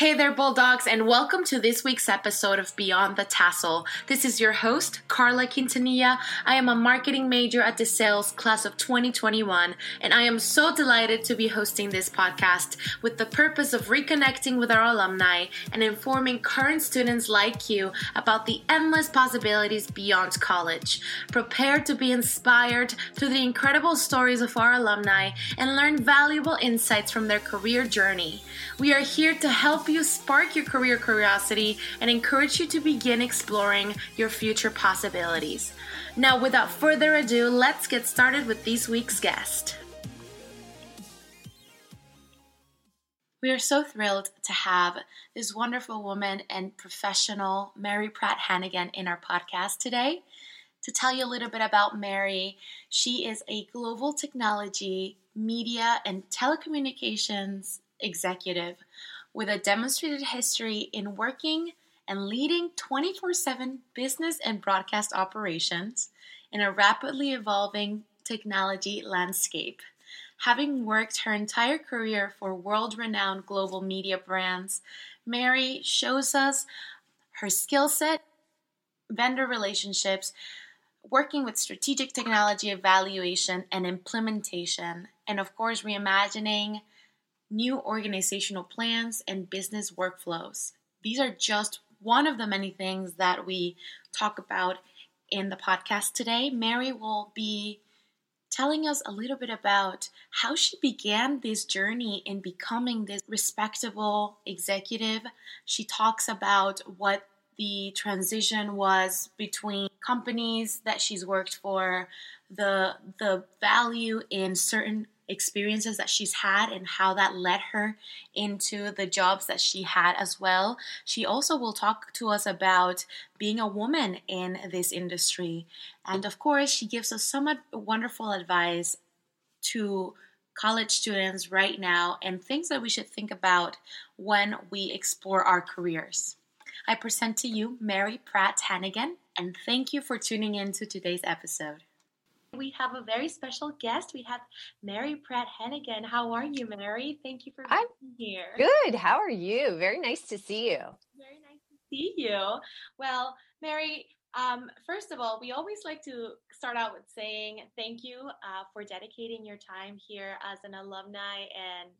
Hey there, Bulldogs, and welcome to this week's episode of Beyond the Tassel. This is your host, Carla Quintanilla. I am a marketing major at DeSales class of 2021, and I am so delighted to be hosting this podcast with the purpose of reconnecting with our alumni and informing current students like you about the endless possibilities beyond college. Prepare to be inspired through the incredible stories of our alumni and learn valuable insights from their career journey. We are here to help you spark your career curiosity and encourage you to begin exploring your future possibilities. Now, without further ado, let's get started with this week's guest. We are so thrilled to have this wonderful woman and professional, Mary Pratt Hannigan, in our podcast today. To tell you a little bit about Mary, she is a global technology, media, and telecommunications executive with a demonstrated history in working and leading 24 7 business and broadcast operations in a rapidly evolving technology landscape. Having worked her entire career for world renowned global media brands, Mary shows us her skill set, vendor relationships, working with strategic technology evaluation and implementation, and of course, reimagining new organizational plans, and business workflows. These are just one of the many things that we talk about in the podcast today. Mary will be telling us a little bit about how she began this journey in becoming this respectable executive. She talks about what the transition was between companies that she's worked for, the the value in certain experiences that she's had and how that led her into the jobs that she had as well. She also will talk to us about being a woman in this industry. And of course, she gives us some wonderful advice to college students right now and things that we should think about when we explore our careers. I present to you Mary Pratt Hannigan, and thank you for tuning in to today's episode. We have a very special guest. We have Mary Pratt Hannigan. How are you, Mary? Thank you for being I'm here. Good. How are you? Very nice to see you. Very nice to see you. Well, Mary, um, first of all, we always like to start out with saying thank you uh, for dedicating your time here as an alumni and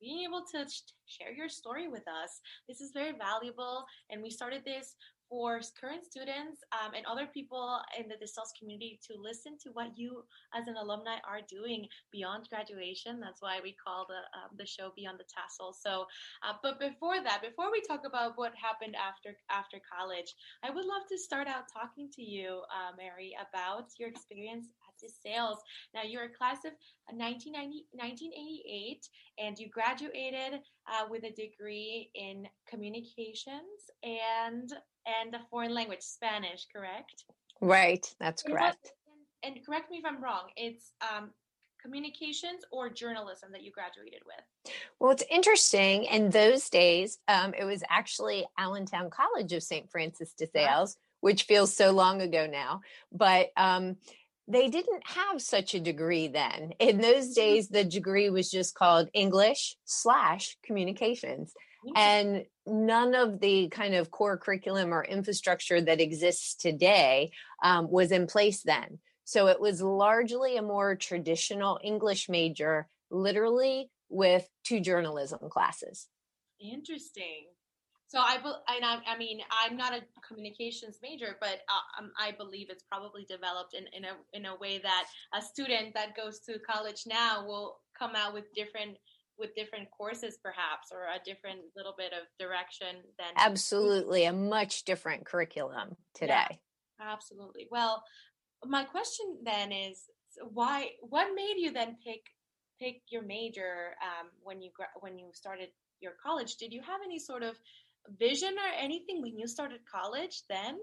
being able to share your story with us. This is very valuable, and we started this for current students um, and other people in the DeSales community to listen to what you as an alumni are doing beyond graduation. That's why we call the, um, the show Beyond the Tassel. So, uh, but before that, before we talk about what happened after, after college, I would love to start out talking to you, uh, Mary, about your experience at DeSales. Now, you're a class of 1990, 1988 and you graduated uh, with a degree in communications and and a foreign language, Spanish, correct? Right, that's correct. And, and, correct me if I'm wrong, it's um, communications or journalism that you graduated with? Well, it's interesting. In those days, um, it was actually Allentown College of St. Francis de Sales, which feels so long ago now. But um, they didn't have such a degree then. In those mm-hmm. days, the degree was just called English slash communications and none of the kind of core curriculum or infrastructure that exists today um, was in place then. So it was largely a more traditional English major, literally with two journalism classes. Interesting. So I, and I, I mean, I'm not a communications major, but uh, um, I believe it's probably developed in, in a in a way that a student that goes to college now will come out with different with different courses perhaps or a different little bit of direction than absolutely a much different curriculum today. yeah, absolutely. Well my question then is why what made you then pick pick your major um, when you when you started your college? Did you have any sort of vision or anything when you started college then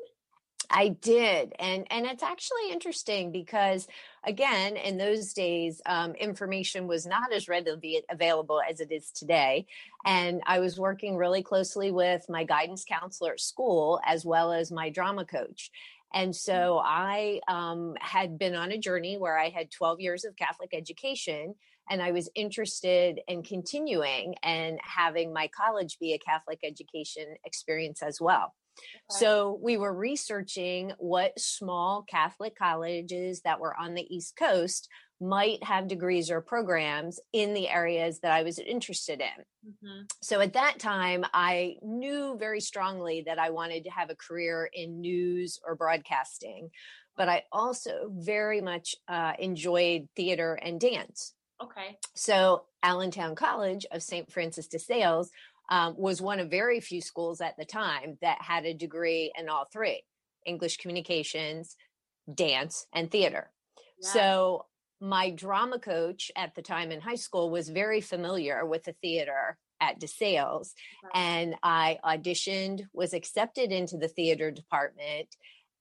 I did, and and it's actually interesting because again, in those days, um, information was not as readily available as it is today, and I was working really closely with my guidance counselor at school as well as my drama coach. And mm. so I um, had been on a journey where I had 12 years of Catholic education and I was interested in continuing and having my college be a Catholic education experience as well. Okay. So we were researching what small Catholic colleges that were on the East Coast might have degrees or programs in the areas that I was interested in. Mm-hmm. So at that time, I knew very strongly that I wanted to have a career in news or broadcasting, but I also very much uh, enjoyed theater and dance. Okay. So Allentown College of St. Francis de Sales um, was one of very few schools at the time that had a degree in all three English communications, dance, and theater. Yeah. So my drama coach at the time in high school was very familiar with the theater at DeSales. And I auditioned, was accepted into the theater department,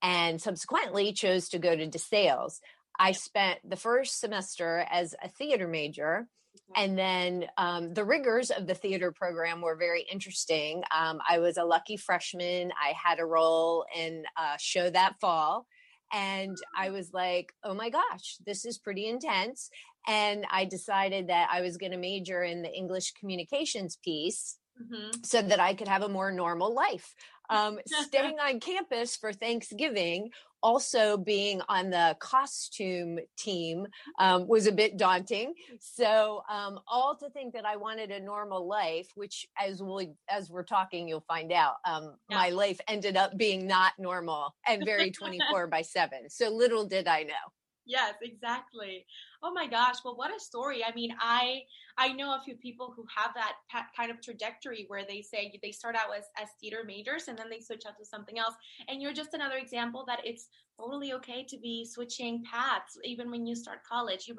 and subsequently chose to go to DeSales. I spent the first semester as a theater major. And then um, the rigors of the theater program were very interesting. Um, I was a lucky freshman. I had a role in a show that fall and I was like, oh my gosh, this is pretty intense. And I decided that I was going to major in the English communications piece mm-hmm. so that I could have a more normal life. Um, staying on campus for Thanksgiving also being on the costume team um, was a bit daunting. So um, all to think that I wanted a normal life, which as we as we're talking, you'll find out um, yeah. my life ended up being not normal and very 24 by 7. So little did I know. Yes, exactly. Oh my gosh. Well, what a story. I mean, I I know a few people who have that kind of trajectory where they say they start out as, as theater majors and then they switch out to something else. And you're just another example that it's totally okay to be switching paths even when you start college. You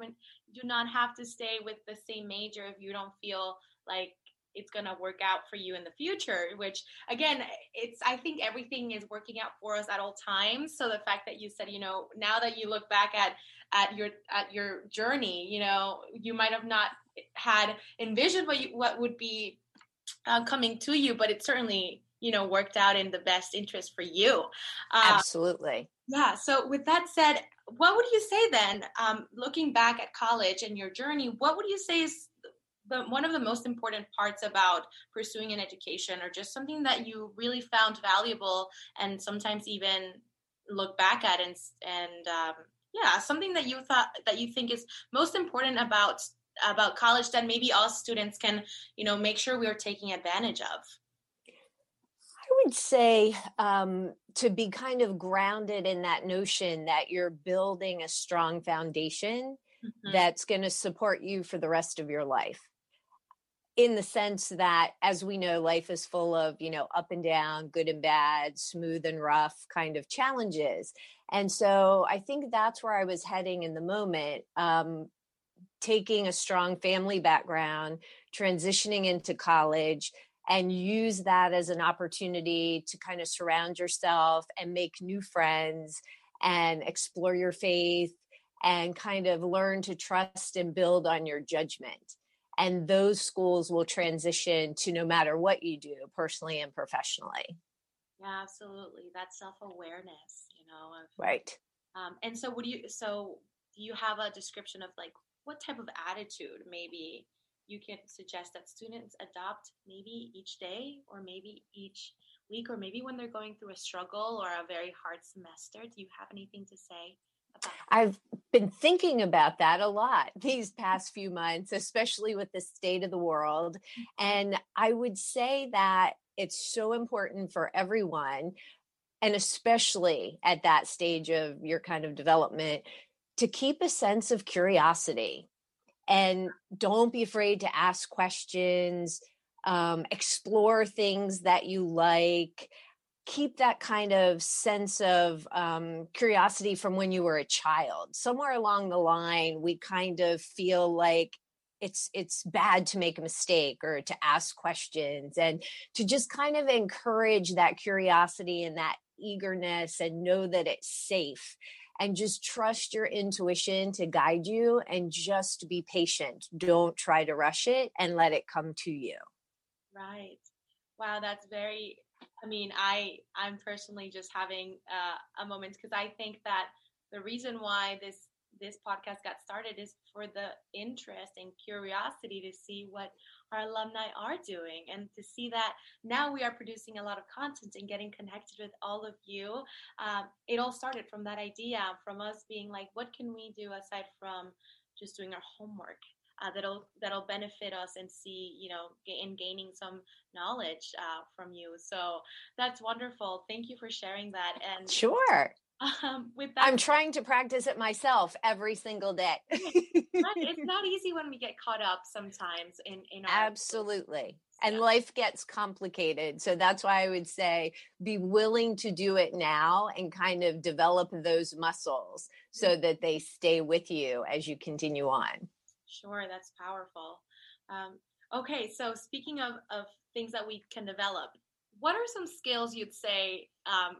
do not have to stay with the same major if you don't feel like it's going to work out for you in the future which again it's i think everything is working out for us at all times. So the fact that you said you know now that you look back at at your at your journey you know you might have not had envisioned what you, what would be uh, coming to you but it certainly you know worked out in the best interest for you. Uh, absolutely. yeah so with that said what would you say then um, looking back at college and your journey what would you say is the, one of the most important parts about pursuing an education or just something that you really found valuable and sometimes even look back at and and um, yeah something that you thought that you think is most important about about college that maybe all students can you know make sure we're taking advantage of I would say um, to be kind of grounded in that notion that you're building a strong foundation mm-hmm. that's going to support you for the rest of your life in the sense that as we know life is full of you know up and down good and bad smooth and rough kind of challenges. And so i think that's where i was heading in the moment um, taking a strong family background transitioning into college and use that as an opportunity to kind of surround yourself and make new friends and explore your faith and kind of learn to trust and build on your judgment and those schools will transition to no matter what you do personally and professionally. Yeah absolutely that self-awareness you know of, right. um, and so what do you so do you have a description of like what type of attitude maybe you can suggest that students adopt maybe each day or maybe each week or maybe when they're going through a struggle or a very hard semester? Do you have anything to say I've been thinking about that a lot these past few months, especially with the state of the world. And I would say that it's so important for everyone, and especially at that stage of your kind of development, to keep a sense of curiosity and don't be afraid to ask questions, um, explore things that you like keep that kind of sense of um, curiosity from when you were a child. Somewhere along the line, we kind of feel like it's it's bad to make a mistake or to ask questions and to just kind of encourage that curiosity and that eagerness and know that it's safe and just trust your intuition to guide you and just be patient. Don't try to rush it and let it come to you. Right. Wow that's very I mean, I I'm personally just having uh, a moment because I think that the reason why this this podcast got started is for the interest and curiosity to see what our alumni are doing and to see that now we are producing a lot of content and getting connected with all of you. Um, it all started from that idea, from us being like, what can we do aside from just doing our homework? Uh, that'll that'll benefit us and see you know in gaining some knowledge uh, from you so that's wonderful thank you for sharing that and sure um, with that, I'm trying to practice it myself every single day. it's not easy when we get caught up sometimes in in our absolutely. And life gets complicated. So that's why I would say be willing to do it now and kind of develop those muscles so mm-hmm. that they stay with you as you continue on. Sure, that's powerful. Um, okay, so speaking of, of things that we can develop, what are some skills you'd say um,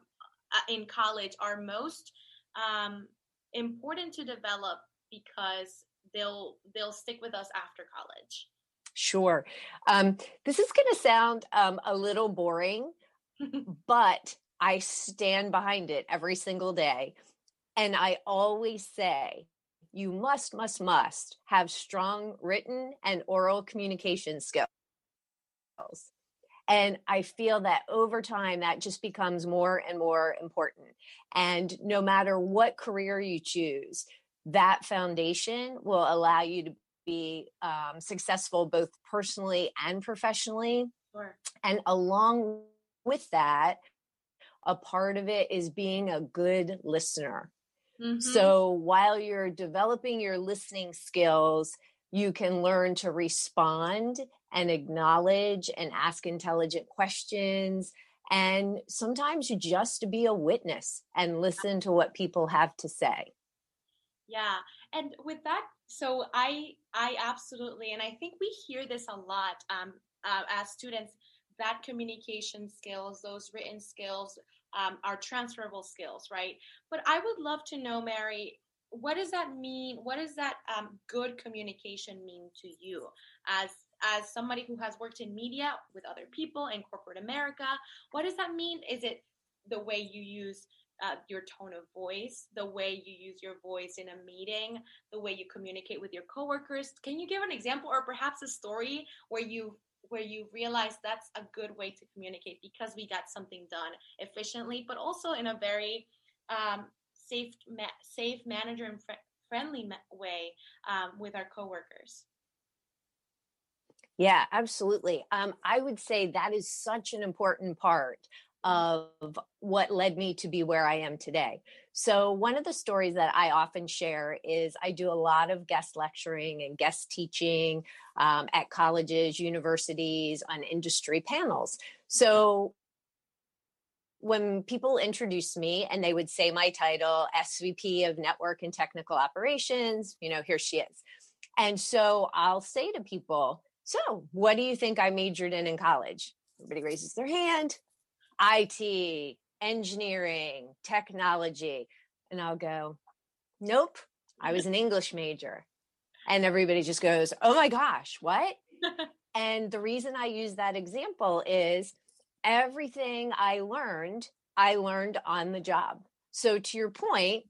uh, in college are most um, important to develop because they'll they'll stick with us after college? Sure. Um, this is going to sound um, a little boring but i stand behind it every single day. And i always say you must must must have strong written and oral communication skills and I feel that over time, that just becomes more and more important. And no matter what career you choose, that foundation will allow you to be um, successful both personally and professionally. Sure. And along with that, a part of it is being a good listener. Mm-hmm. So while you're developing your listening skills, you can learn to respond and acknowledge and ask intelligent questions and sometimes you just be a witness and listen to what people have to say yeah and with that so i i absolutely and i think we hear this a lot um, uh, as students that communication skills those written skills um, transferable skills right but i would love to know mary what does that mean what does that um, good communication mean to you as as somebody who has worked in media with other people in corporate America, what does that mean? Is it the way you use uh, your tone of voice, the way you use your voice in a meeting, the way you communicate with your coworkers? Can you give an example or perhaps a story where you where you realize that's a good way to communicate because we got something done efficiently, but also in a very um, safe, ma- safe manager and fr- friendly ma- way um, with our coworkers? Yeah, absolutely. Um, I would say that is such an important part of what led me to be where I am today. So, one of the stories that I often share is I do a lot of guest lecturing and guest teaching um, at colleges, universities, on industry panels. So, when people introduce me and they would say my title, SVP of Network and Technical Operations, you know, here she is. And so I'll say to people, so, what do you think I majored in in college? Everybody raises their hand. IT, engineering, technology. And I'll go, Nope, I was an English major. And everybody just goes, Oh my gosh, what? and the reason I use that example is everything I learned, I learned on the job. So, to your point,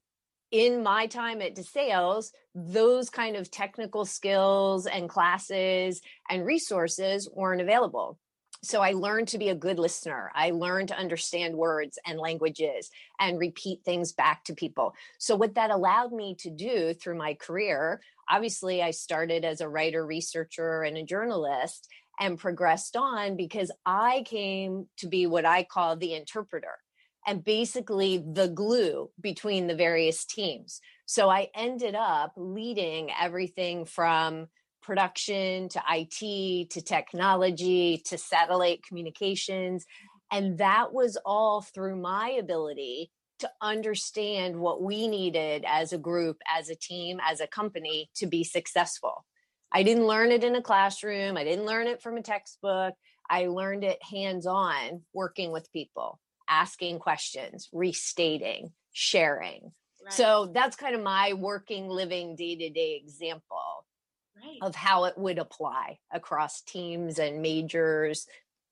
in my time at DeSales, those kind of technical skills and classes and resources weren't available. So I learned to be a good listener. I learned to understand words and languages and repeat things back to people. So, what that allowed me to do through my career, obviously, I started as a writer, researcher, and a journalist and progressed on because I came to be what I call the interpreter and basically the glue between the various teams. So I ended up leading everything from production to IT to technology to satellite communications. And that was all through my ability to understand what we needed as a group, as a team, as a company to be successful. I didn't learn it in a classroom, I didn't learn it from a textbook. I learned it hands on working with people asking questions, restating, sharing. Right. So that's kind of my working, living day to day example right. of how it would apply across teams and majors,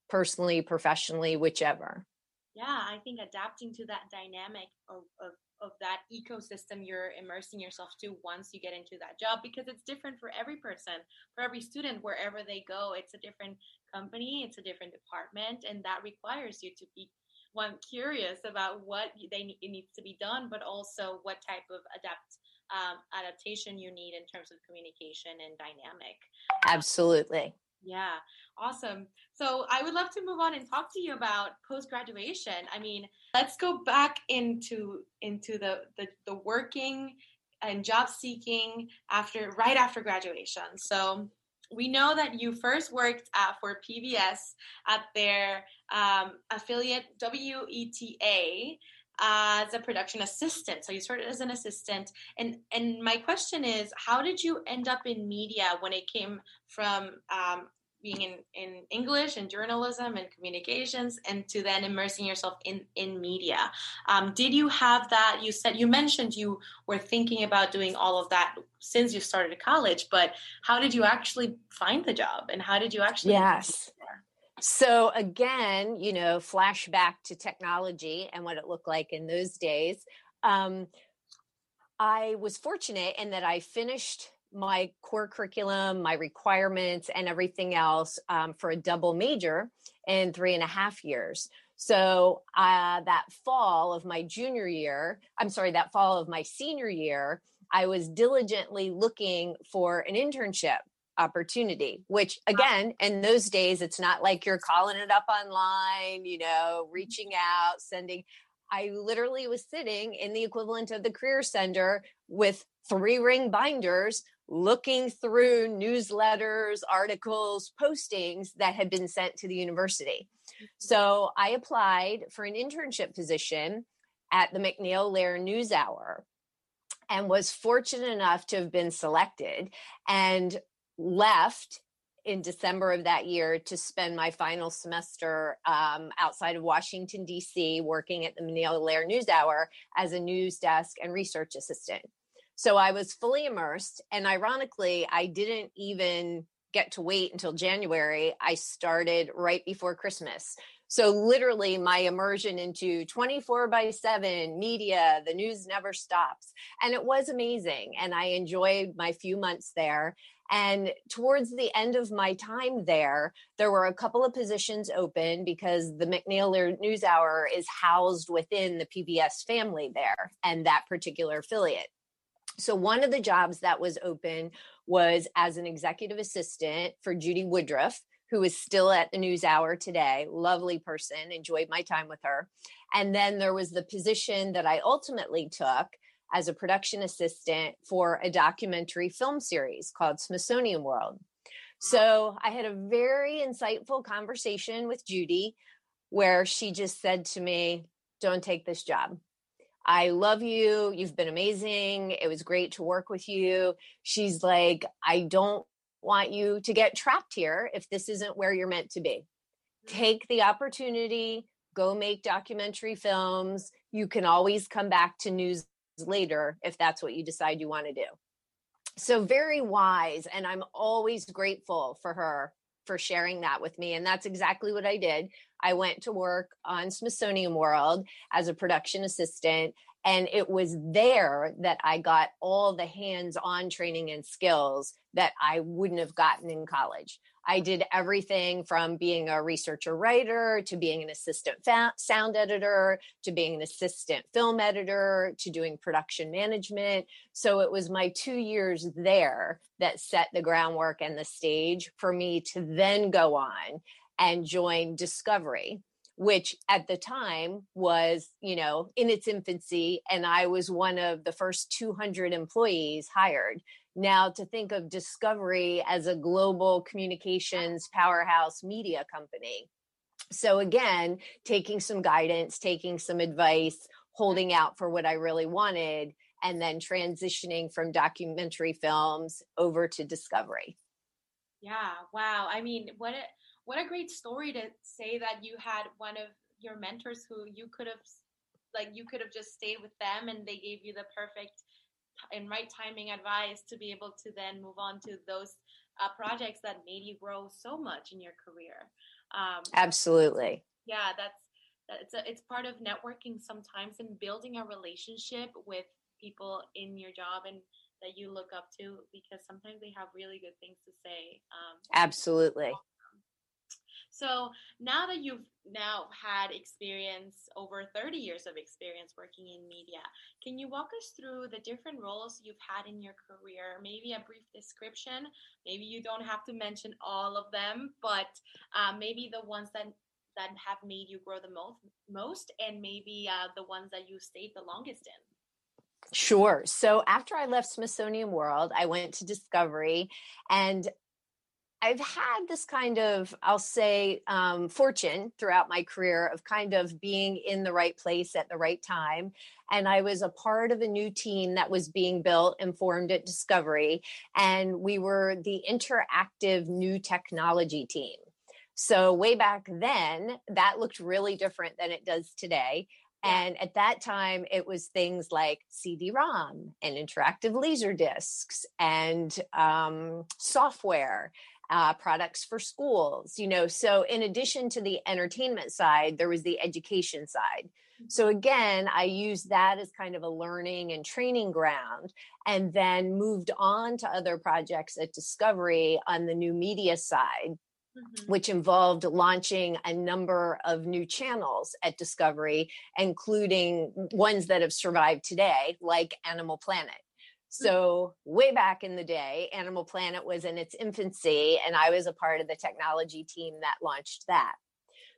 personally, professionally, whichever. Yeah, I think adapting to that dynamic of, of, of that ecosystem you're immersing yourself to once you get into that job because it's different for every person for every student wherever they go it's a different company it's a different department and that requires you to be one curious about what they it needs to be done but also what type of adapt um, adaptation you need in terms of communication and dynamic absolutely yeah, awesome. So I would love to move on and talk to you about post graduation. I mean, let's go back into into the, the the working and job seeking after right after graduation. So we know that you first worked at, for PBS at their um, affiliate WETA as a production assistant. So you started as an assistant, and and my question is, how did you end up in media when it came from um, being in, in English and journalism and communications, and to then immersing yourself in in media? Um, did you have that? You said you mentioned you were thinking about doing all of that since you started college, but how did you actually find the job, and how did you actually? Yes. So again, you know, flashback to technology and what it looked like in those days. Um, I was fortunate in that I finished my core curriculum, my requirements, and everything else um, for a double major in three and a half years. So uh, that fall of my junior year, I'm sorry, that fall of my senior year, I was diligently looking for an internship opportunity which again in those days it's not like you're calling it up online you know mm-hmm. reaching out sending i literally was sitting in the equivalent of the career center with three ring binders looking through newsletters articles postings that had been sent to the university mm-hmm. so i applied for an internship position at the macneil lehrer news hour and was fortunate enough to have been selected and left in December of that year to spend my final semester um, outside of Washington, D.C., working at the MacNeil Lehrer News Hour as a news desk and research assistant. So I was fully immersed. And ironically, I didn't even get to wait until January. I started right before Christmas. So, literally, my immersion into 24 by 7 media, the news never stops. And it was amazing. And I enjoyed my few months there. And towards the end of my time there, there were a couple of positions open because the MacNeil News Hour is housed within the PBS family there and that particular affiliate. So, one of the jobs that was open was as an executive assistant for Judy Woodruff, who is still at the News Hour today. Lovely person, enjoyed my time with her. And then there was the position that I ultimately took as a production assistant for a documentary film series called Smithsonian World. So I had a very insightful conversation with Judy where she just said to me, Don't take this job. I love you. You've been amazing. It was great to work with you. She's like, I don't want you to get trapped here if this isn't where you're meant to be. Mm-hmm. Take the opportunity, go make documentary films. You can always come back to news later if that's what you decide you want to do. So, very wise. And I'm always grateful for her for sharing that with me. And that's exactly what I did. I went to work on Smithsonian World as a production assistant. And it was there that I got all the hands on training and skills that I wouldn't have gotten in college. I did everything from being a researcher writer to being an assistant fa- sound editor to being an assistant film editor to doing production management. So it was my two years there that set the groundwork and the stage for me to then go on and join Discovery which at the time was, you know, in its infancy. And I was one of the first 200 employees hired. Now, to think of Discovery as a global communications powerhouse media company. So, again, taking some guidance, taking some advice, holding out for what I really wanted, and then transitioning from documentary films over to Discovery. Yeah, wow. I mean, what a what a great story to say that you had one of your mentors who you could have like you could have just stayed with them and they gave you the perfect and right timing advice to be able to then move on to those uh, projects that made you grow so much in your career. Um, Absolutely. Yeah, that's it's a, it's part of networking sometimes and building a relationship with people in your job and that you look up to because sometimes they have really good things to say. Um, Absolutely. So now that you've now had experience over 30 years of experience working in media, can you walk us through the different roles you've had in your career? Maybe a brief description. Maybe you don't have to mention all of them, but uh, maybe the ones that that have made you grow the most, most, and maybe uh, the ones that you stayed the longest in. Sure. So after I left Smithsonian World, I went to Discovery and I've had this kind of, I'll say, um, fortune throughout my career of kind of being in the right place at the right time. And I was a part of a new team that was being built and formed at Discovery. And we were the interactive new technology team. So, way back then, that looked really different than it does today. And at that time, it was things like CD ROM and interactive laser discs and um, software. Uh, products for schools, you know. So, in addition to the entertainment side, there was the education side. So, again, I used that as kind of a learning and training ground, and then moved on to other projects at Discovery on the new media side Mm-hmm. which involved launching a number of new channels at Discovery, including ones that have survived today, like Animal Planet. Mm-hmm. So, way back in the day, Animal Planet was in its infancy, and I was a part of the technology team that launched that.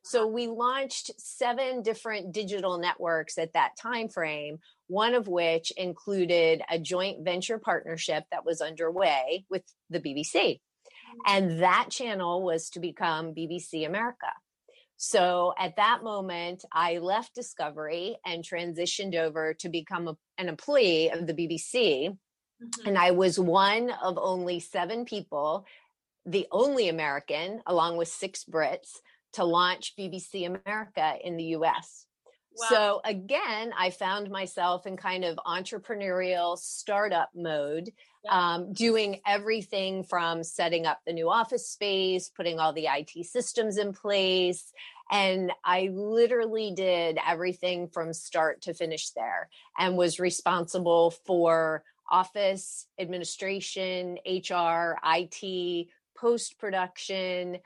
So we launched seven different digital networks at that time frame, one of which included a joint venture partnership that was underway with the BBC. And that channel was to become BBC America. So at that moment, I left Discovery and transitioned over to become a, an employee of the BBC. Mm-hmm. And I was one of only seven people, the only American, along with six Brits, to launch BBC America in the US. Wow. So again, I found myself in kind of entrepreneurial startup mode um, doing everything from setting up the new office space, putting all the IT systems in place. And I literally did everything from start to finish there and was responsible for office administration, HR, IT, post production,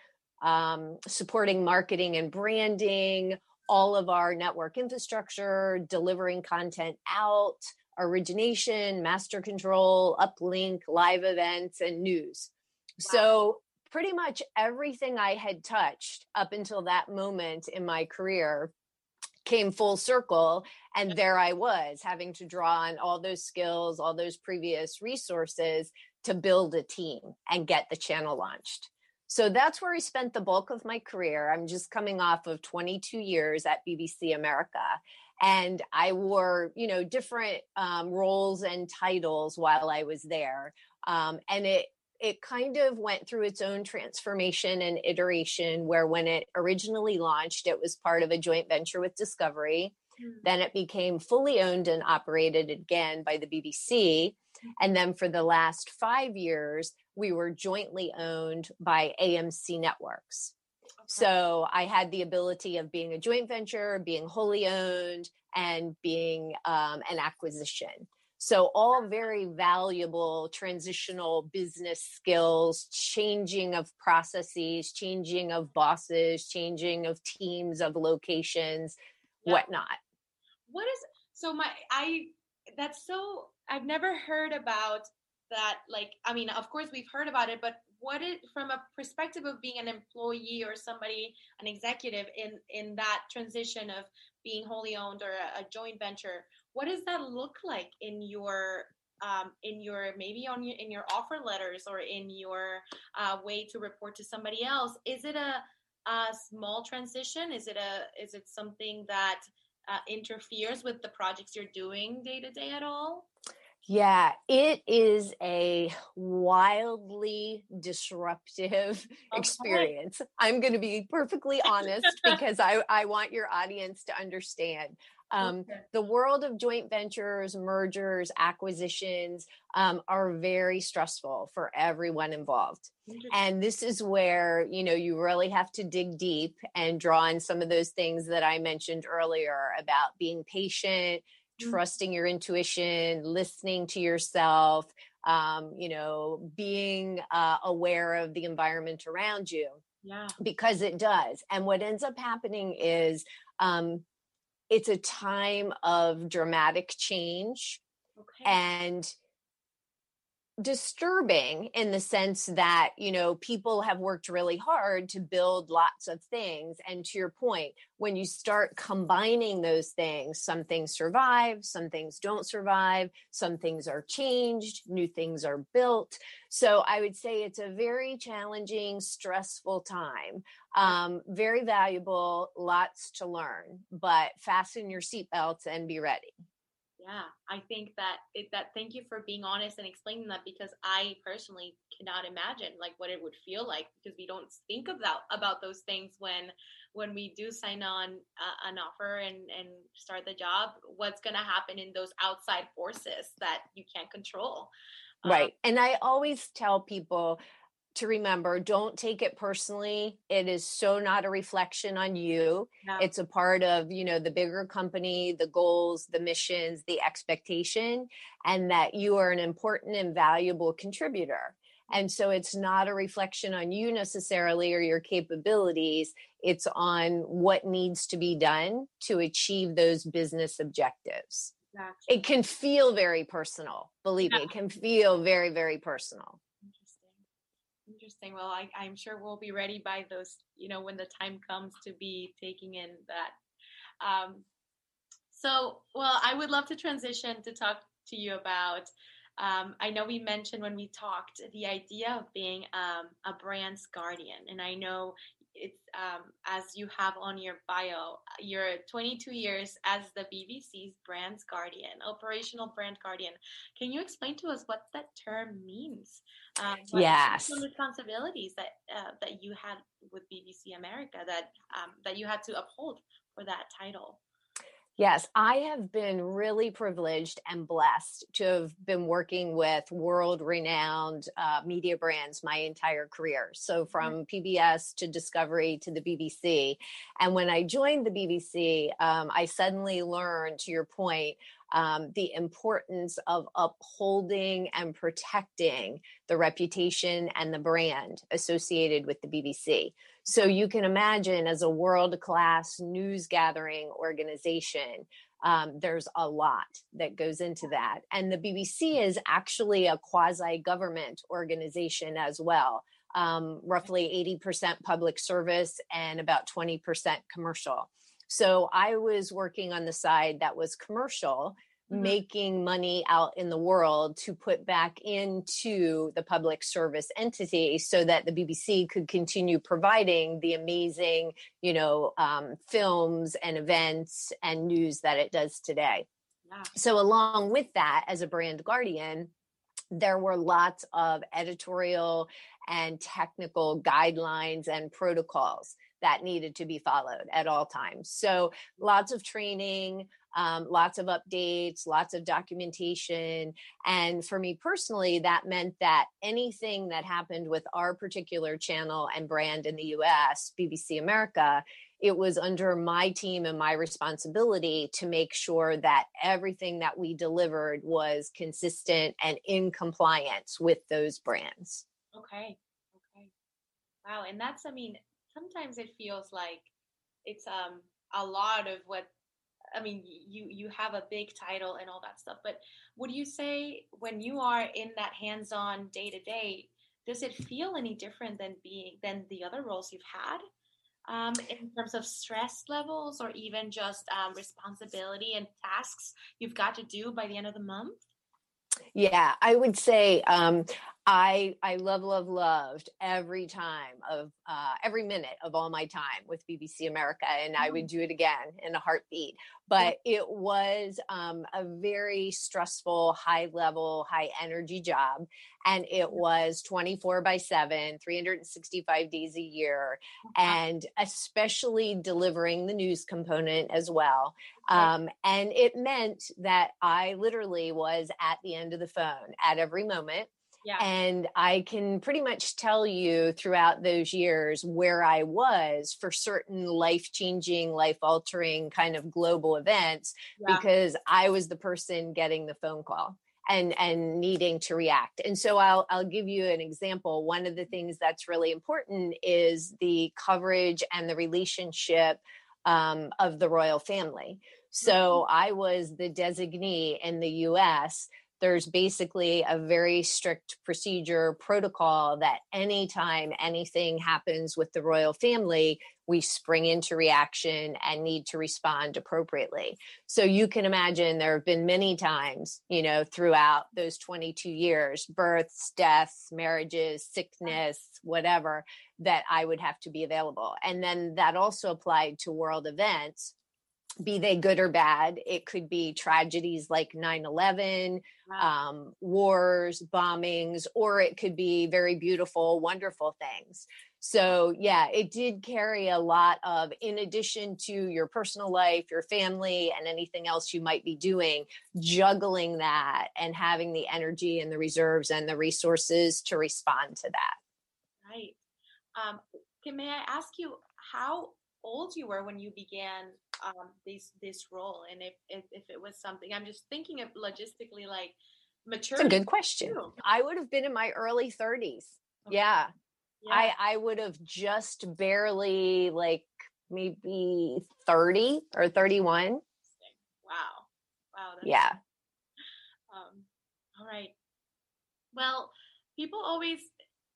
um, supporting marketing and branding, all of our network infrastructure, delivering content out, origination, master control, uplink, live events, and news. Wow. So, pretty much everything I had touched up until that moment in my career came full circle. And there I was having to draw on all those skills, all those previous resources to build a team and get the channel launched. So that's where I spent the bulk of my career. I'm just coming off of 22 years at BBC America and I wore, you know, different um, roles and titles while I was there. Um, and it it kind of went through its own transformation and iteration where when it originally launched it was part of a joint venture with discovery mm. then it became fully owned and operated again by the bbc mm. and then for the last five years we were jointly owned by amc networks so I had the ability of being a joint venture, being wholly owned, and being um, an acquisition. So, all very valuable transitional business skills, changing of processes, changing of bosses, changing of teams, of locations, whatnot. What is so my I that's so I've never heard about that. Like, I mean, of course we've heard about it, but what is from a perspective of being an employee or somebody an executive in in that transition of being wholly owned or a, a joint venture what does that look like in your um, in your maybe on your in your offer letters or in your uh, way to report to somebody else is it a, a small transition is it a is it something that uh, interferes with the projects you're doing day to day at all yeah, it is a wildly disruptive okay. experience. I'm going to be perfectly honest because I, I want your audience to understand. Um, okay. The world of joint ventures, mergers, acquisitions um, are very stressful for everyone involved. And this is where, you know, you really have to dig deep and draw on some of those things that I mentioned earlier about being patient, mm-hmm. trusting your intuition, listening to yourself, um, you know, being uh, aware of the environment around you. Yeah. Because it does. And what ends up happening is um, it's a time of dramatic change. Okay. And disturbing in the sense that you know people have worked really hard to build lots of things and to your point when you start combining those things some things survive some things don't survive some things are changed new things are built. So i would say it's a very challenging stressful time. Um, very valuable lots to learn but fasten your seatbelts and be ready yeah, I think that it, that thank you for being honest and explaining that because I personally cannot imagine like what it would feel like because we don't think about about those things when when we do sign on uh, an offer and and start the job. What's going to happen in those outside forces that you can't control? Right. Um, and I always tell people to remember don't take it personally it is so not a reflection on you yeah. it's a part of you know the bigger company the goals the missions the expectation and that you are an important and valuable contributor and so it's not a reflection on you necessarily or your capabilities it's on what needs to be done to achieve those business objectives exactly. it can feel very personal believe yeah. me it can feel very very personal Interesting. Well, I, I'm sure we'll be ready by those, you know, when the time comes to be taking in that. Um, so, well, I would love to transition to talk to you about. Um, I know we mentioned when we talked the idea of being um, a brand's guardian, and I know it's um, as you have on your bio, you're 22 years as the BBC's brand's guardian, operational brand guardian. Can you explain to us what that term means? Um, yes. Some responsibilities that uh, that you had with BBC America that um, that you had to uphold for that title. Yes, I have been really privileged and blessed to have been working with world renowned uh, media brands my entire career. So, mm-hmm. from PBS to Discovery to the BBC. And when I joined the BBC, um, I suddenly learned, to your point, um, the importance of upholding and protecting the reputation and the brand associated with the BBC. So you can imagine, as a world class news gathering organization, um, there's a lot that goes into that. And the BBC is actually a quasi government organization as well. Um, roughly 80% public service and about 20% commercial. So I was working on the side that was commercial, mm-hmm. making money out in the world to put back into the public service entity so that the BBC could continue providing the amazing, you know, um, films and events and news that it does today. Yeah. So, along with that, as a brand guardian, there were lots of editorial and technical guidelines and protocols that needed to be followed at all times. So, lots of training, um, lots of updates, lots of documentation. And for me personally, that meant that anything that happened with our particular channel and brand in the US, BBC America, it was under my team and my responsibility to make sure that everything that we delivered was consistent and in compliance with those brands. Okay. Okay. Wow. And that's, I mean, sometimes it feels like it's um a lot of what I mean you you have a big title and all that stuff, but would you say when you are in that hands-on day to day, does it feel any different than being than the other roles you've had? Um, in terms of stress levels or even just um, responsibility and tasks you've got to do by the end of the month? Yeah, I would say um, I I love love loved every time of uh, every minute of all my time with BBC America, and I would mm. do it again in a heartbeat. But it was um, a very stressful, high level, high energy job, and it was twenty four by seven, three hundred and sixty five days a year, and especially delivering the news component as well. Um, and it meant that I literally was at the end of the phone at every moment yeah. And I can pretty much tell you throughout those years where I was for certain life changing, life altering kind of global events yeah. because I was the person getting the phone call and and needing to react. And so I'll I'll give you an example. One of the things that's really important is the coverage and the relationship um, of the royal family. So mm-hmm. I was the designee in the US there's basically a very strict procedure protocol that anytime anything happens with the royal family we spring into reaction and need to respond appropriately. So you can imagine there have been many times you know throughout those 22 years births deaths marriages sickness whatever that i would have to be available. And then that also applied to world events be they good or bad. It could be tragedies like 9 11, wow. um, wars, bombings, or it could be very beautiful, wonderful things. So, yeah, it did carry a lot of, in addition to your personal life, your family, and anything else you might be doing, juggling that and having the energy and the reserves and the resources to respond to that. Right. Um, can, may I ask you how old you were when you began um, this this role, and if, if, if it was something. I'm just thinking of logistically, like maturity. It's a good question. Too. I would have been in my early 30s. Okay. Yeah. yeah. I I would have just barely like maybe 30 or 31. Wow. Wow. yeah. Um, all right. Well, people always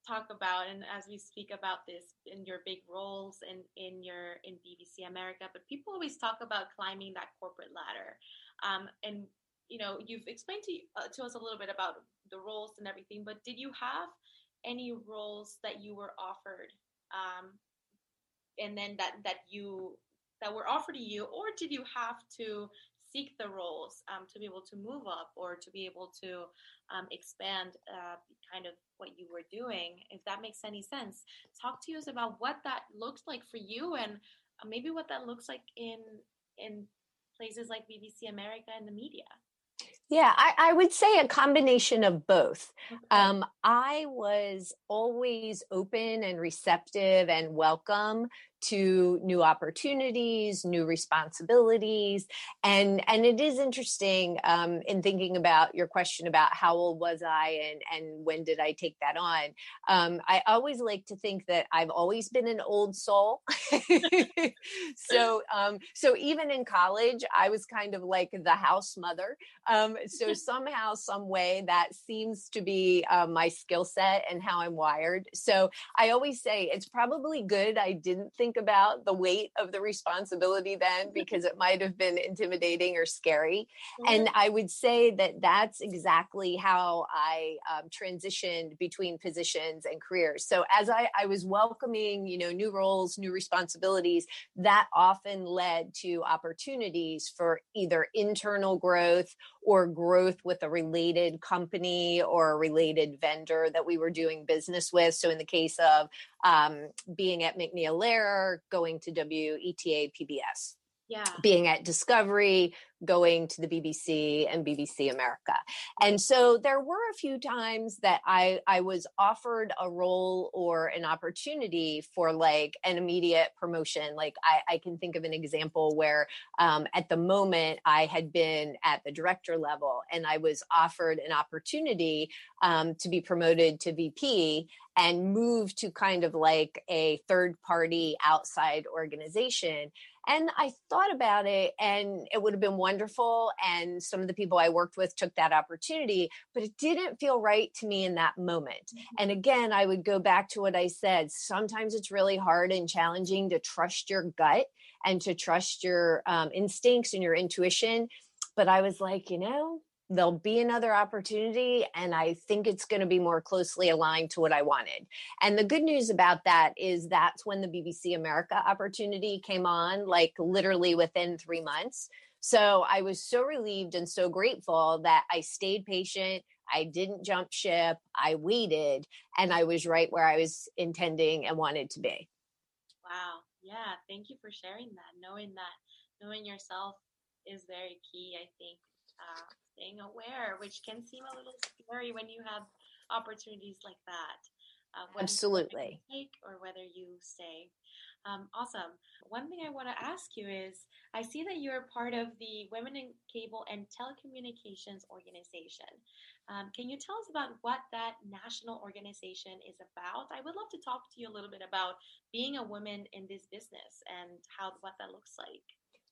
talk about and as we speak about this in your big roles and in your in BBC America, but people always talk about climbing that corporate ladder. Um, and you know, you've explained to uh, to us a little bit about the roles and everything, but did you have any roles that you were offered, um, and then that that you that were offered to you, or did you have to seek the roles um, to be able to move up or to be able to um, expand uh, kind of what you were doing, if that makes any sense. Talk to us about what that looks like for you and uh, maybe what that looks like in in places like BBC America and the media. Yeah, I, I, would say a combination of both. Okay. Um, I was always open and receptive and welcome to new opportunities, new responsibilities, and and it is interesting um, in thinking about your question about how old was I and and when did I take that on. Um, I always like to think that I've always been an old soul. so um, so even in college, I was kind of like the house mother. Um, so somehow, some way, that seems to be uh, my skill set and how I'm wired. So I always say it's probably good I didn't think about the weight of the responsibility then because it might have been intimidating or scary. Mm-hmm. And I would say that that's exactly how I um, transitioned between positions and careers. So as I, I was welcoming, you know, new roles, new responsibilities, that often led to opportunities for either internal growth or growth with a related company or a related vendor that we were doing business with. So, in the case of um, being at MacNeil Lehrer, going to WETA PBS. Yeah. Being at Discovery, going to the BBC and BBC America. And so there were a few times that I I was offered a role or an opportunity for like an immediate promotion. Like I, I can think of an example where um, at the moment I had been at the director level and I was offered an opportunity um, to be promoted to VP and move to kind of like a third party outside organization and I thought about it, and it would have been wonderful. And some of the people I worked with took that opportunity, but it didn't feel right to me in that moment. Mm-hmm. And again, I would go back to what I said. Sometimes it's really hard and challenging to trust your gut and to trust your um, instincts and your intuition. But I was like, you know, there'll be another opportunity and i think it's going to be more closely aligned to what i wanted. And the good news about that is that's when the bbc america opportunity came on like literally within three months. So i was so relieved and so grateful that i stayed patient i didn't jump ship i waited and i was right where i was intending and wanted to be. Wow. Yeah thank you for sharing that. Knowing that knowing yourself is very key i think uh, staying aware, which can seem a little scary when you have opportunities like that. Uh, Absolutely. Take or whether you stay. Um, awesome. One thing I want to ask you is I see that you're part of the Women in Cable and Telecommunications organization. Um, can you tell us about what that national organization is about? I would love to talk to you a little bit about being a woman in this business and how what that looks like.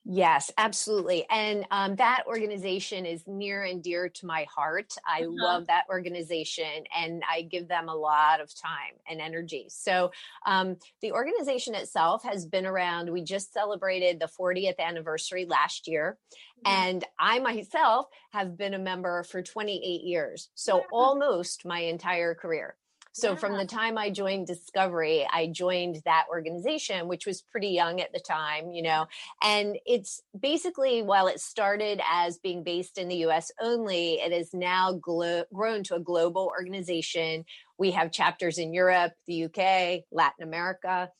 Yes, absolutely. And um, that organization is near and dear to my heart. I uh-huh. love that organization and I give them a lot of time and energy. So, um, the organization itself has been around. We just celebrated the 40th anniversary last year. Mm-hmm. And I myself have been a member for 28 years. So, yeah. almost my entire career. So yeah. from the time I joined Discovery, I joined that organization, which was pretty young at the time, you know. And it's basically, while it started as being based in the US only, it has now glo- grown to a global organization. We have chapters in Europe, the UK, Latin America.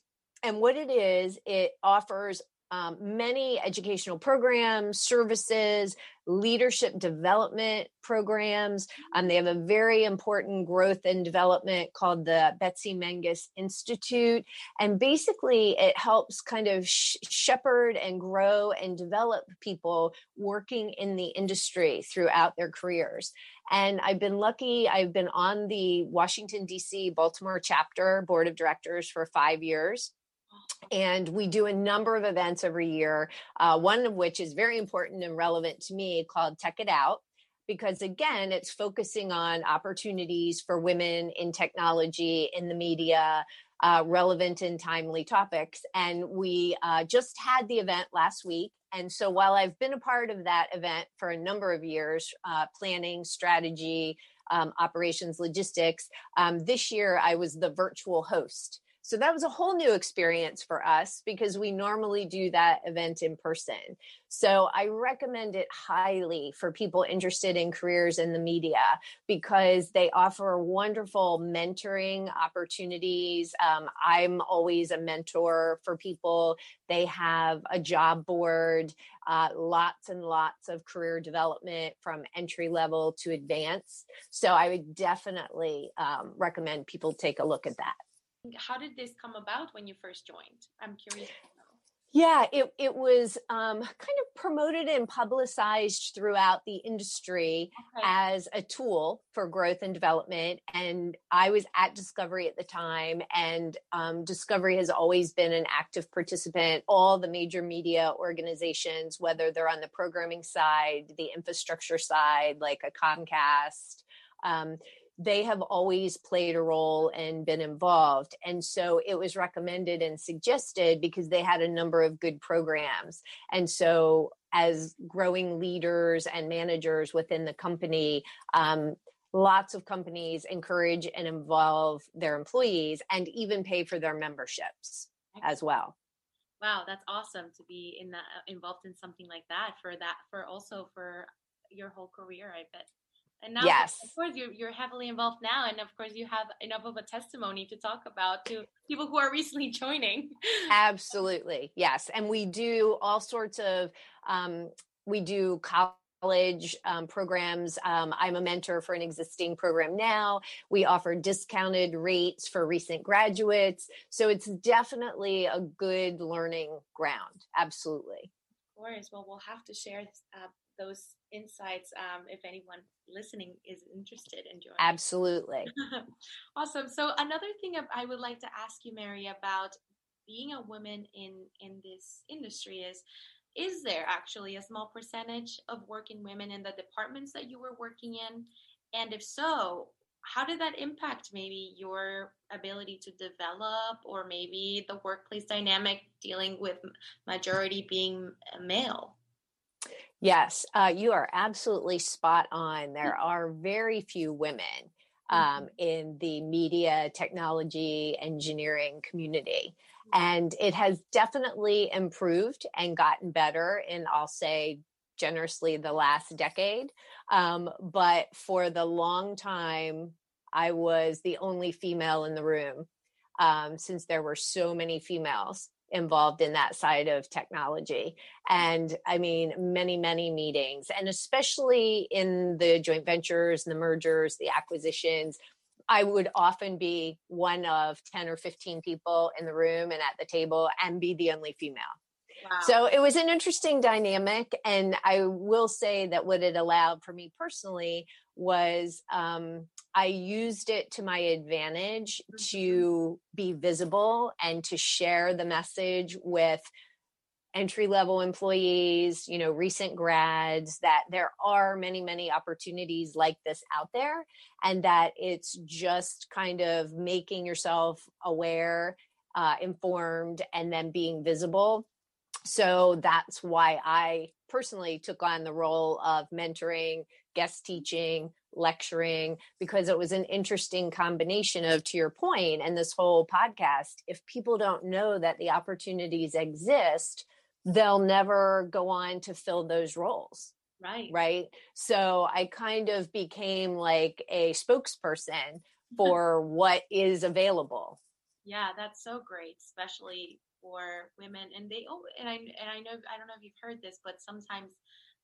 And what it is, it offers um, many educational programs, services, leadership development programs. Um, they have a very important growth and development called the Betsy Magness Institute. And basically, it helps kind of sh- shepherd and grow and develop people working in the industry throughout their careers. And I've been lucky, I've been on the Washington, D.C. Baltimore chapter board of directors for five years and we do a number of events every year uh, one of which is very important and relevant to me called tech it out because again it's focusing on opportunities for women in technology in the media uh, relevant and timely topics. And we uh, just had the event last week. And so while i've been a part of that event for a number of years uh, planning strategy um, operations logistics um, this year i was the virtual host so that was a whole new experience for us because we normally do that event in person. So I recommend it highly for people interested in careers in the media because they offer wonderful mentoring opportunities. Um, I'm always a mentor for people. They have a job board, uh, lots and lots of career development from entry level to advanced. So I would definitely um, recommend people take a look at that. How did this come about when you first joined? I'm curious. Yeah, it, it was um, kind of promoted and publicized throughout the industry okay. as a tool for growth and development. And I was at Discovery at the time, and um, Discovery has always been an active participant. All the major media organizations, whether they're on the programming side, the infrastructure side, like a Comcast, um, they have always played a role and been involved. And so it was recommended and suggested because they had a number of good programs. And so, as growing leaders and managers within the company, um, lots of companies encourage and involve their employees and even pay for their memberships as well. Wow, that's awesome to be in that involved in something like that for that for also for your whole career, I bet. And now, yes. of course, you're, you're heavily involved now. And of course, you have enough of a testimony to talk about to people who are recently joining. Absolutely. Yes. And we do all sorts of, um, we do college um, programs. Um, I'm a mentor for an existing program now. We offer discounted rates for recent graduates. So it's definitely a good learning ground. Absolutely. Of course. Well, we'll have to share uh, those insights um, if anyone listening is interested in joining. Absolutely. awesome. So another thing I would like to ask you, Mary, about being a woman in in this industry is is there actually a small percentage of working women in the departments that you were working in and if so how did that impact maybe your ability to develop or maybe the workplace dynamic dealing with majority being male Yes, uh, you are absolutely spot on. There are very few women um, mm-hmm. in the media, technology, engineering community. Mm-hmm. And it has definitely improved and gotten better in, I'll say, generously the last decade. Um, but for the long time, I was the only female in the room um, since there were so many females involved in that side of technology. And I mean, many, many meetings, and especially in the joint ventures, and the mergers, the acquisitions. I would often be one of 10 or 15 people in the room and at the table and be the only female. Wow. So it was an interesting dynamic. And I will say that what it allowed for me personally was um, I used it to my advantage mm-hmm. to be visible and to share the message with entry level employees, you know, recent grads, that there are many, many opportunities like this out there, and that it's just kind of making yourself aware, uh, informed, and then being visible. So that's why I personally took on the role of mentoring guest teaching, lecturing, because it was an interesting combination of, to your point, and this whole podcast. If people don't know that the opportunities exist, they'll never go on to fill those roles. Right. Right. So I kind of became like a spokesperson for what is available. Yeah, that's so great, especially for women. And they oh, and I and I know I don't know if you've heard this, but sometimes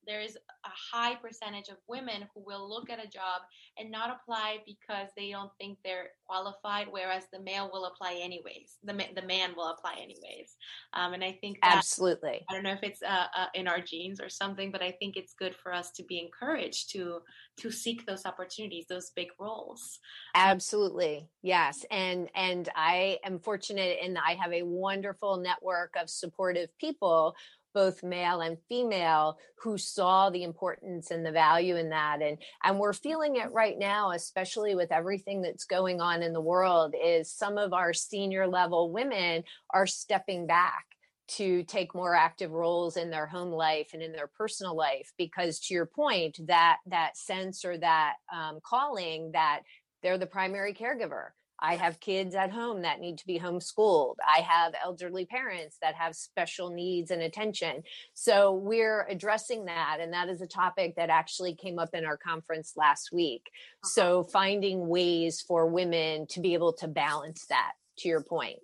there is a high percentage of women who will look at a job and not apply because they don't think they're qualified, whereas the male will apply anyways. The the man will apply anyways. Um, and I think that, absolutely. I don't know if it's uh, uh, in our genes or something, but I think it's good for us to be encouraged to to seek those opportunities, those big roles. Absolutely, yes. And and I am fortunate in that I have a wonderful network of supportive people both male and female who saw the importance and the value in that and and we're feeling it right now especially with everything that's going on in the world is some of our senior level women are stepping back to take more active roles in their home life and in their personal life because to your point that that sense or that um, calling that they're the primary caregiver I have kids at home that need to be homeschooled. I have elderly parents that have special needs and attention. So we're addressing that. And that is a topic that actually came up in our conference last week. Uh-huh. So finding ways for women to be able to balance that, to your point.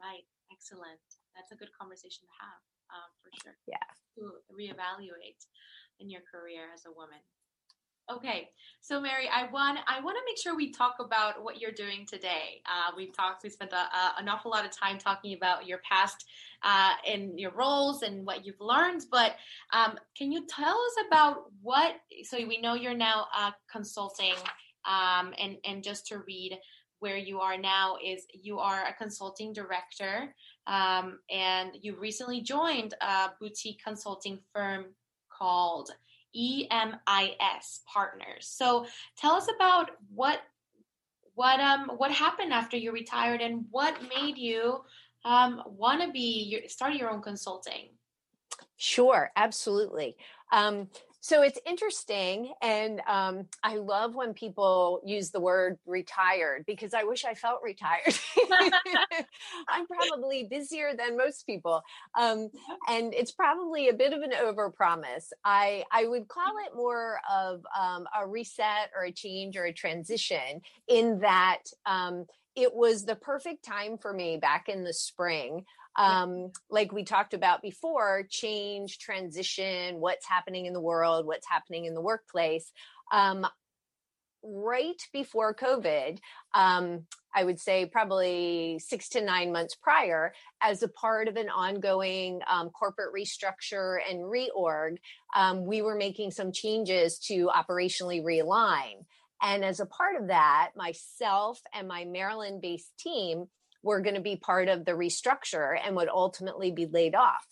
Right. Excellent. That's a good conversation to have um, for sure. Yeah. To reevaluate in your career as a woman. Okay, so Mary, I want I want to make sure we talk about what you're doing today. Uh, we've talked, we spent a, a, an awful lot of time talking about your past uh, and your roles and what you've learned. But um, can you tell us about what? So we know you're now uh, consulting, um, and and just to read where you are now is you are a consulting director, um, and you recently joined a boutique consulting firm called EMIS partners. So tell us about what what um what happened after you retired and what made you um, want to be your, start your own consulting. Sure, absolutely. Um, so it's interesting. And um, I love when people use the word retired because I wish I felt retired. I'm probably busier than most people. Um, and it's probably a bit of an overpromise. I, I would call it more of um, a reset or a change or a transition in that um, it was the perfect time for me back in the spring um, like we talked about before change transition what's happening in the world what's happening in the workplace. Um, right before covid um, i would say probably six to nine months prior as a part of an ongoing um, corporate restructure and reorg um, we were making some changes to operationally realign. And as a part of that myself and my maryland based team were going to be part of the restructure and would ultimately be laid off.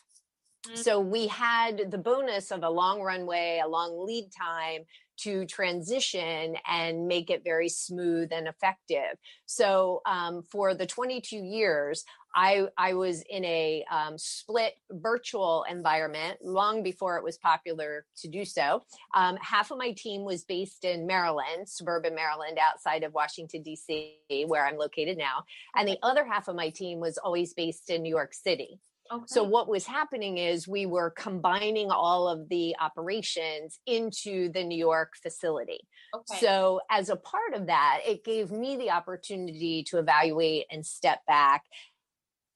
Mm-hmm. So we had the bonus of a long runway, a long lead time to transition and make it very smooth and effective. So um, for the 22 years, I, I was in a um, split virtual environment long before it was popular to do so. Um, half of my team was based in Maryland, suburban Maryland, outside of Washington, D.C., where I'm located now. And the other half of my team was always based in New York City. Okay. So what was happening is we were combining all of the operations into the New York facility. Okay. So as a part of that, it gave me the opportunity to evaluate and step back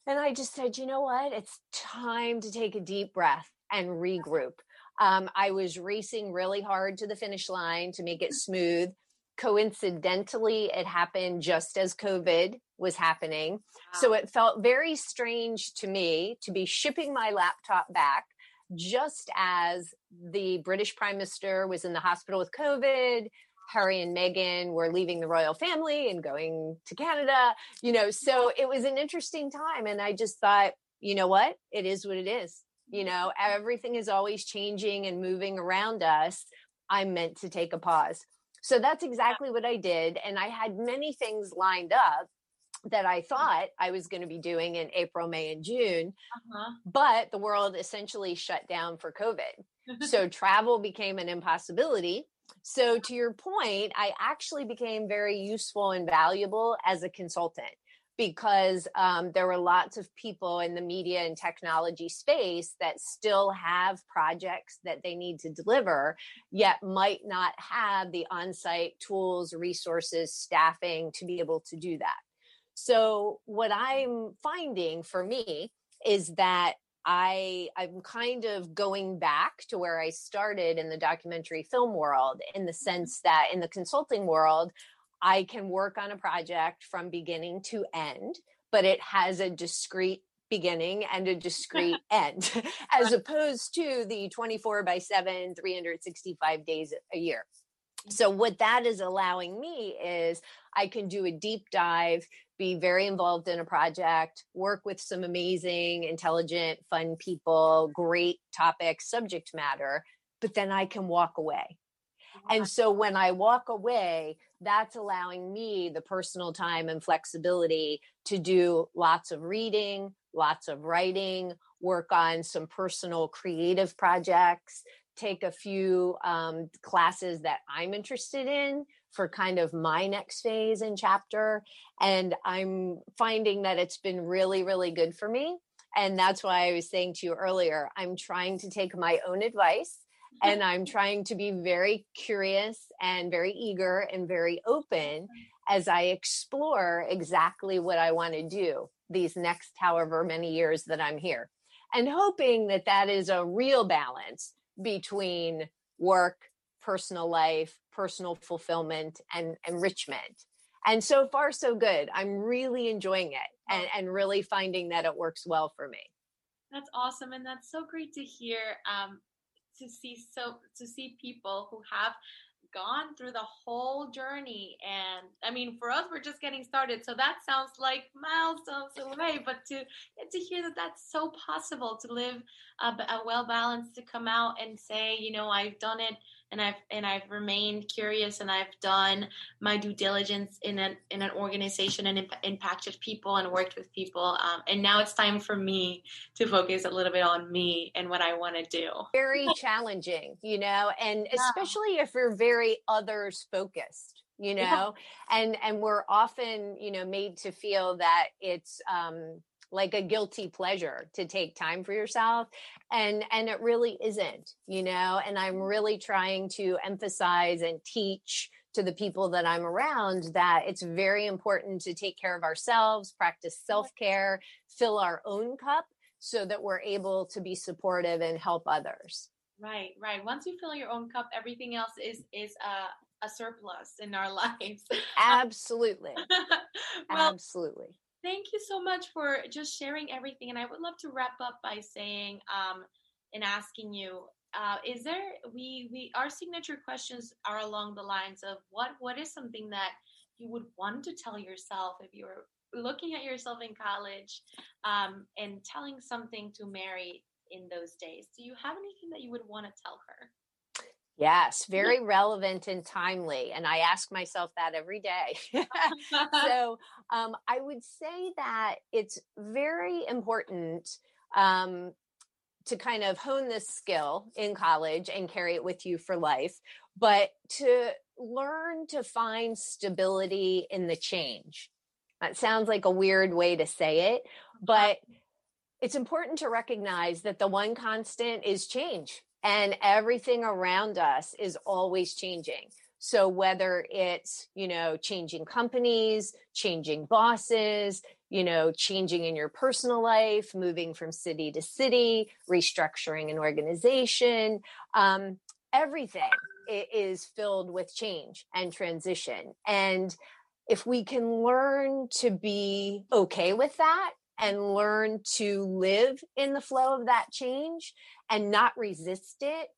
and I just said, you know what? It's time to take a deep breath and regroup. Um, I was racing really hard to the finish line to make it smooth. Coincidentally, it happened just as COVID was happening. Wow. So it felt very strange to me to be shipping my laptop back just as the British Prime Minister was in the hospital with COVID. Harry and Meghan were leaving the royal family and going to Canada, you know, so it was an interesting time. And I just thought, you know what? It is what it is. You know, everything is always changing and moving around us. I'm meant to take a pause. So that's exactly what I did. And I had many things lined up that I thought I was going to be doing in April, May, and June. Uh-huh. But the world essentially shut down for COVID. so travel became an impossibility. So, to your point, I actually became very useful and valuable as a consultant because um, there were lots of people in the media and technology space that still have projects that they need to deliver, yet might not have the on site tools, resources, staffing to be able to do that. So, what I'm finding for me is that I I'm kind of going back to where I started in the documentary film world in the mm-hmm. sense that in the consulting world I can work on a project from beginning to end but it has a discrete beginning and a discrete end as opposed to the 24 by 7 365 days a year. So what that is allowing me is I can do a deep dive, be very involved in a project, work with some amazing, intelligent, fun people, great topic, subject matter, but then I can walk away. And so when I walk away, that's allowing me the personal time and flexibility to do lots of reading, lots of writing, work on some personal creative projects, take a few um, classes that I'm interested in for kind of my next phase and chapter. And I'm finding that it's been really, really good for me. And that's why I was saying to you earlier, I'm trying to take my own advice and I'm trying to be very curious and very eager and very open as I explore exactly what I want to do these next however many years that I'm here. And hoping that that is a real balance between work, personal life, personal fulfillment, and enrichment. And so far, so good. I'm really enjoying it and, and really finding that it works well for me. That's awesome. And that's so great to hear. Um, to see so to see people who have gone through the whole journey and i mean for us we're just getting started so that sounds like milestones away but to to hear that that's so possible to live a, a well balanced to come out and say you know i've done it and I've and I've remained curious and I've done my due diligence in an in an organization and imp- impacted people and worked with people. Um, and now it's time for me to focus a little bit on me and what I want to do. Very challenging, you know, and yeah. especially if you're very others focused you know yeah. and and we're often you know made to feel that it's um like a guilty pleasure to take time for yourself and and it really isn't you know and i'm really trying to emphasize and teach to the people that i'm around that it's very important to take care of ourselves practice self-care fill our own cup so that we're able to be supportive and help others. Right right. Once you fill your own cup everything else is is a, a surplus in our lives. Absolutely. Well, absolutely thank you so much for just sharing everything. And I would love to wrap up by saying um, and asking you, uh, is there we we our signature questions are along the lines of what what is something that you would want to tell yourself if you were looking at yourself in college um, and telling something to Mary in those days? Do you have anything that you would want to tell her? Yes, very relevant and timely. And I ask myself that every day. so um, I would say that it's very important um, to kind of hone this skill in college and carry it with you for life, but to learn to find stability in the change. That sounds like a weird way to say it, but it's important to recognize that the one constant is change and everything around us is always changing. So whether it's, you know, changing companies, changing bosses, you know, changing in your personal life, moving from city to city, restructuring an organization, um, everything is filled with change and transition. And if we can learn to be okay with that and learn to live in the flow of that change and not resist it,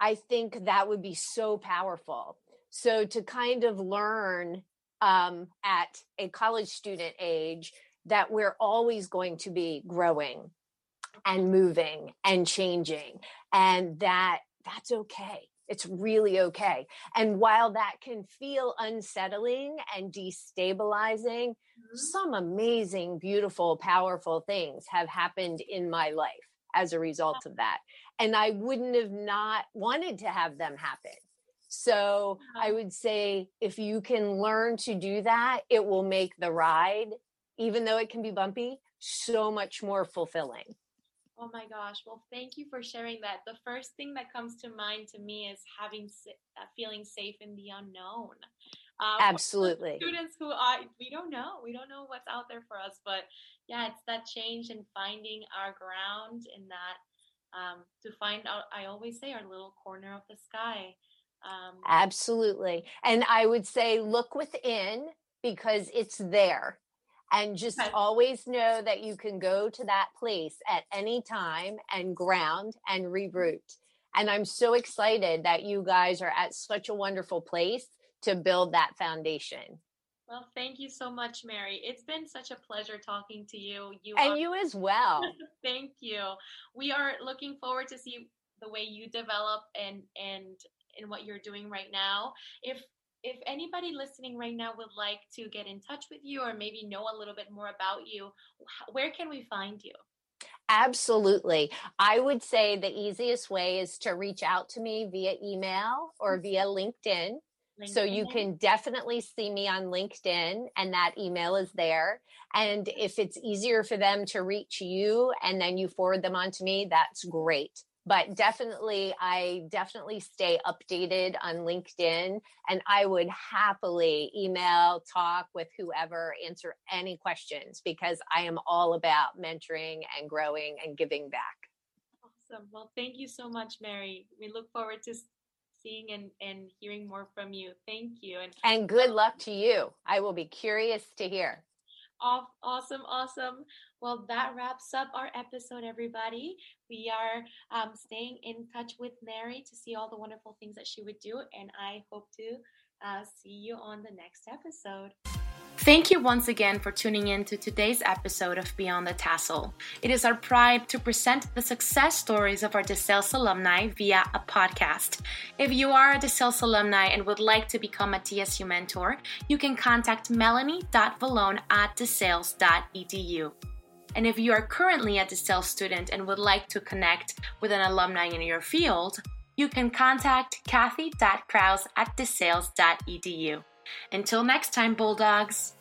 I think that would be so powerful. So to kind of learn um, at a college student age that we're always going to be growing and moving and changing and that that's okay it's really okay. And while that can feel unsettling and destabilizing, mm-hmm. some amazing, beautiful, powerful things have happened in my life as a result of that. And I wouldn't have not wanted to have them happen. So I would say if you can learn to do that, it will make the ride, even though it can be bumpy, so much more fulfilling. Oh my gosh. Well, thank you for sharing that. The first thing that comes to mind to me is having uh, feeling safe in the unknown. Um, Absolutely. Students who are we don't know. We don't know what's out there for us, but yeah, it's that change and finding our ground in that um, to find out. I always say our little corner of the sky. Um, Absolutely, and I would say look within because it's there and just always know that you can go to that place at any time and ground and reroute. And I'm so excited that you guys are at such a wonderful place to build that foundation. Well, thank you so much, Mary. It's been such a pleasure talking to you. You and are... you as well. thank you. We are looking forward to see the way you develop and and in what you're doing right now. If if anybody listening right now would like to get in touch with you or maybe know a little bit more about you, where can we find you? Absolutely. I would say the easiest way is to reach out to me via email or mm-hmm. via LinkedIn. LinkedIn. So you can definitely see me on LinkedIn and that email is there. And if it's easier for them to reach you and then you forward them on to me, that's great but definitely i definitely stay updated on linkedin and i would happily email talk with whoever answer any questions because i am all about mentoring and growing and giving back. Awesome. Well thank you so much mary. We look forward to seeing and, and hearing more from you. Thank you and, and good luck to you. I will be curious to hear. Awesome, awesome. Well, that wraps up our episode, everybody. We are um, staying in touch with Mary to see all the wonderful things that she would do, and I hope to uh, see you on the next episode. Thank you once again for tuning in to today's episode of Beyond the Tassel. It is our pride to present the success stories of our DeSales alumni via a podcast. If you are a DeSales alumni and would like to become a DSU mentor, you can contact melanie.valone at desales.edu. And if you are currently a DeSales student and would like to connect with an alumni in your field, you can contact kathy.kraus at desales.edu. Until next time, Bulldogs.